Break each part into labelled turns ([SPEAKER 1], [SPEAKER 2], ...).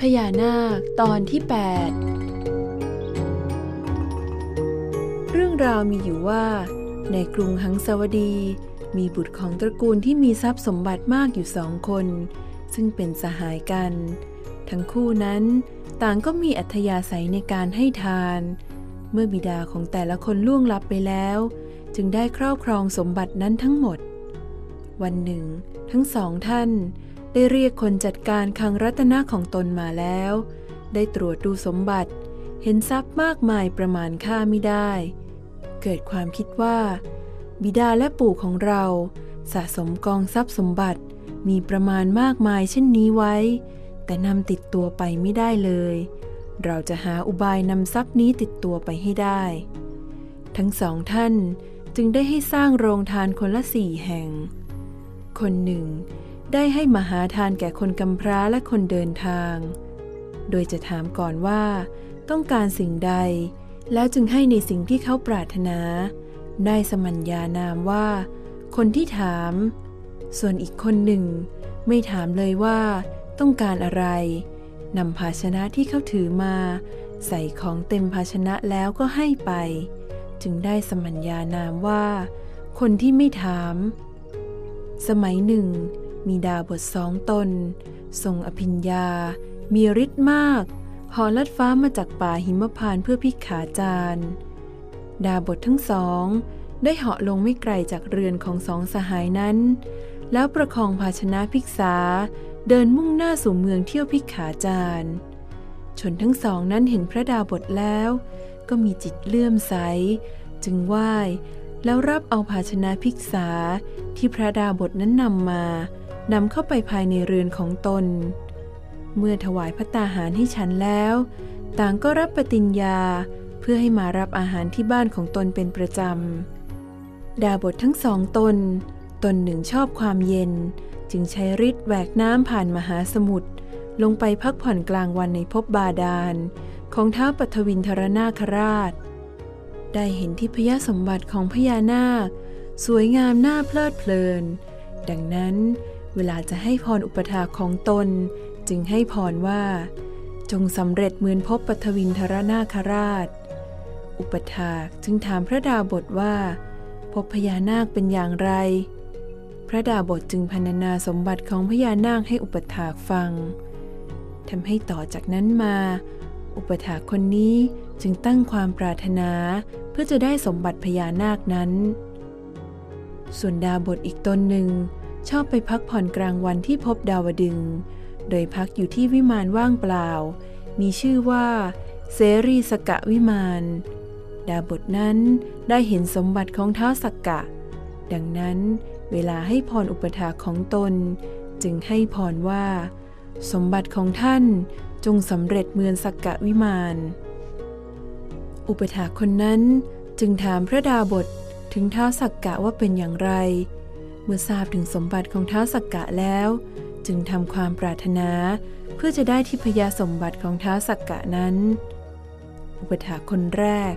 [SPEAKER 1] พญานาคตอนที่ 8 เรื่องราวมีอยู่ว่า ในกรุงหังสาวดี มีบุตรของตระกูลที่มีทรัพย์สมบัติมากอยู่สองคน ซึ่งเป็นสหายกัน ทั้งคู่นั้น ต่างก็มีอัธยาศัยในการให้ทาน เมื่อบิดาของแต่ละคนล่วงลับไปแล้ว จึงได้ครอบครองสมบัตินั้นทั้งหมด วันหนึ่ง ทั้งสองท่าน ได้เรียกคนจัดการคังรัตนะของตนมาแล้ว ได้ตรวจดูสมบัติ เห็นทรัพย์มากมายประมาณค่าไม่ได้ เกิดความคิดว่า บิดาและปู่ของเราสะสมกองทรัพย์สมบัติมีประมาณมากมายเช่นนี้ไว้ แต่นำติดตัวไปไม่ได้เลย เราจะหาอุบายนำทรัพย์นี้ติดตัวไปให้ได้ ทั้งสองท่านจึงได้ให้สร้างโรงทานคนละสี่แห่ง คนหนึ่ง ได้ให้มหาทานแก่คนกำพร้าและคนเดินทาง โดยจะถามก่อนว่า ต้องการสิ่งใด แล้วจึงให้ในสิ่งที่เขาปรารถนา ได้สมัญญานามว่า คนที่ถาม ส่วนอีกคนหนึ่ง ไม่ถามเลยว่า ต้องการอะไรนำภาชนะที่เขาถือมา ใส่ของเต็มภาชนะแล้วก็ให้ไป จึงได้สมัญญานามว่า คนที่ไม่ถาม สมัยหนึ่ง มีดาบทสองตน ทรงอภิญญา มีฤทธิ์มากหอลัดฟ้ามาจากป่าหิมพานเพื่อพิกขาจาร์ดาบททั้งสอง ได้เหาะลงไม่ไกลจากเรือนของสองสหายนั้น แล้วประคองภาชนะพิกษา เดินมุ่งหน้าสู่เมืองเที่ยวพิกขาจาร์ชนทั้งสองนั้นเห็นพระดาบทแล้ว ก็มีจิตเลื่อมใส จึงไหว้แล้วรับเอาภาชนะพิกษาที่พระดาบทนั้นนำมา นำเข้าไปภายในเรือนของตน เมื่อถวายพระตาหารให้ฉันแล้ว ต่างก็รับปฏิญญาเพื่อให้มารับอาหารที่บ้านของตนเป็นประจำ ดาบททั้งสองตน ตนหนึ่งชอบความเย็น จึงใช้ฤทธิ์แหวกน้ำผ่านมหาสมุทรลงไปพักผ่อนกลางวันในภพบาดาล ของท้าวปัทวินทรนาคราช ได้เห็นที่พยสมบัติของพญานาค สวยงามน่าเพลิดเพลิน ดังนั้น เวลาจะให้พรอุปถาของตน จึงให้พรว่า จงสำเร็จเหมือนพบปทวินทรนาคราช อุปถาจึงถามพระดาบทว่า พบพญานาคเป็นอย่างไร พระดาบทจึงพรรณนาสมบัติของพญานาคให้อุปถาฟังทำให้ต่อจากนั้นมา อุปถาคนนี้จึงตั้งความปรารถนาเพื่อจะได้สมบัติพญานาคนั้น ส่วนดาบทอีกตนหนึ่ง ชอบไปพักผ่อนกลางวันที่พบดาวดึง โดยพักอยู่ที่วิมานว่างเปล่า มีชื่อว่าเสรีสกะวิมาน ดาบทนั้นได้เห็นสมบัติของเท้าสักกะ ดังนั้นเวลาให้พรอุปถาของตน จึงให้พรว่า สมบัติของท่านจงสำเร็จเมือนสักกะวิมาน อุปถาคนนั้นจึงถามพระดาบทถึงเท้าสักกะว่าเป็นอย่างไร เมื่อทราบถึงสมบัติของท้าวสักกะแล้ว จึงทำความปรารถนา เพื่อจะได้ทิพยสมบัติของท้าวสักกะนั้น อุปถาคนแรก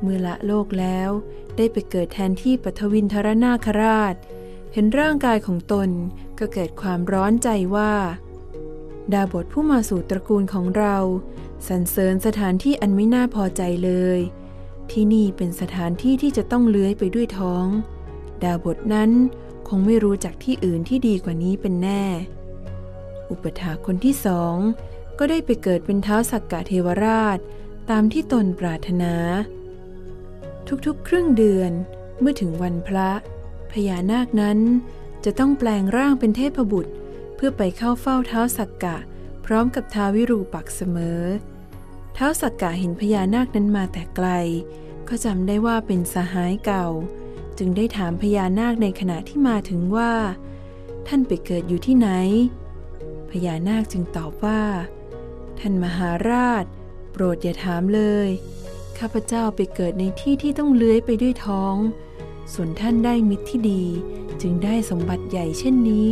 [SPEAKER 1] เมื่อละโลกแล้ว ได้ไปเกิดแทนที่ปทวินทรนาคราช เห็นร่างกายของตนก็เกิดความร้อนใจว่า ดาบทผู้มาสู่ตระกูลของเราสรรเสริญสถานที่อันไม่น่าพอใจเลย ที่นี่เป็นสถานที่ที่จะต้องเลื้อยไปด้วยท้อง ดาบทนั้น คงไม่รู้จักที่อื่นที่ดีกว่านี้เป็นแน่ อุปถาคนที่สองก็ได้ไปเกิดเป็นเท้าสักกะเทวราชตามที่ตนปรารถนา ทุกๆ ครึ่งเดือนเมื่อถึงวันพระ พญานาคนั้นจะต้องแปลงร่างเป็นเทพบุตร เพื่อไปเข้าเฝ้าเท้าสักกะ พร้อมกับท้าวิรูปักเสมอ เท้าสักกะเห็นพญานาคนั้นมาแต่ไกล ก็จำได้ว่าเป็นสหายเก่า จึงได้ถามพญานาคในขณะที่มาถึงว่า ท่านไปเกิดอยู่ที่ไหน พญานาคจึงตอบว่า ท่านมหาราช โปรดอย่าถามเลย ข้าพเจ้าไปเกิดในที่ที่ต้องเลื้อยไปด้วยท้อง ส่วนท่านได้มิตรที่ดี จึงได้สมบัติใหญ่เช่นนี้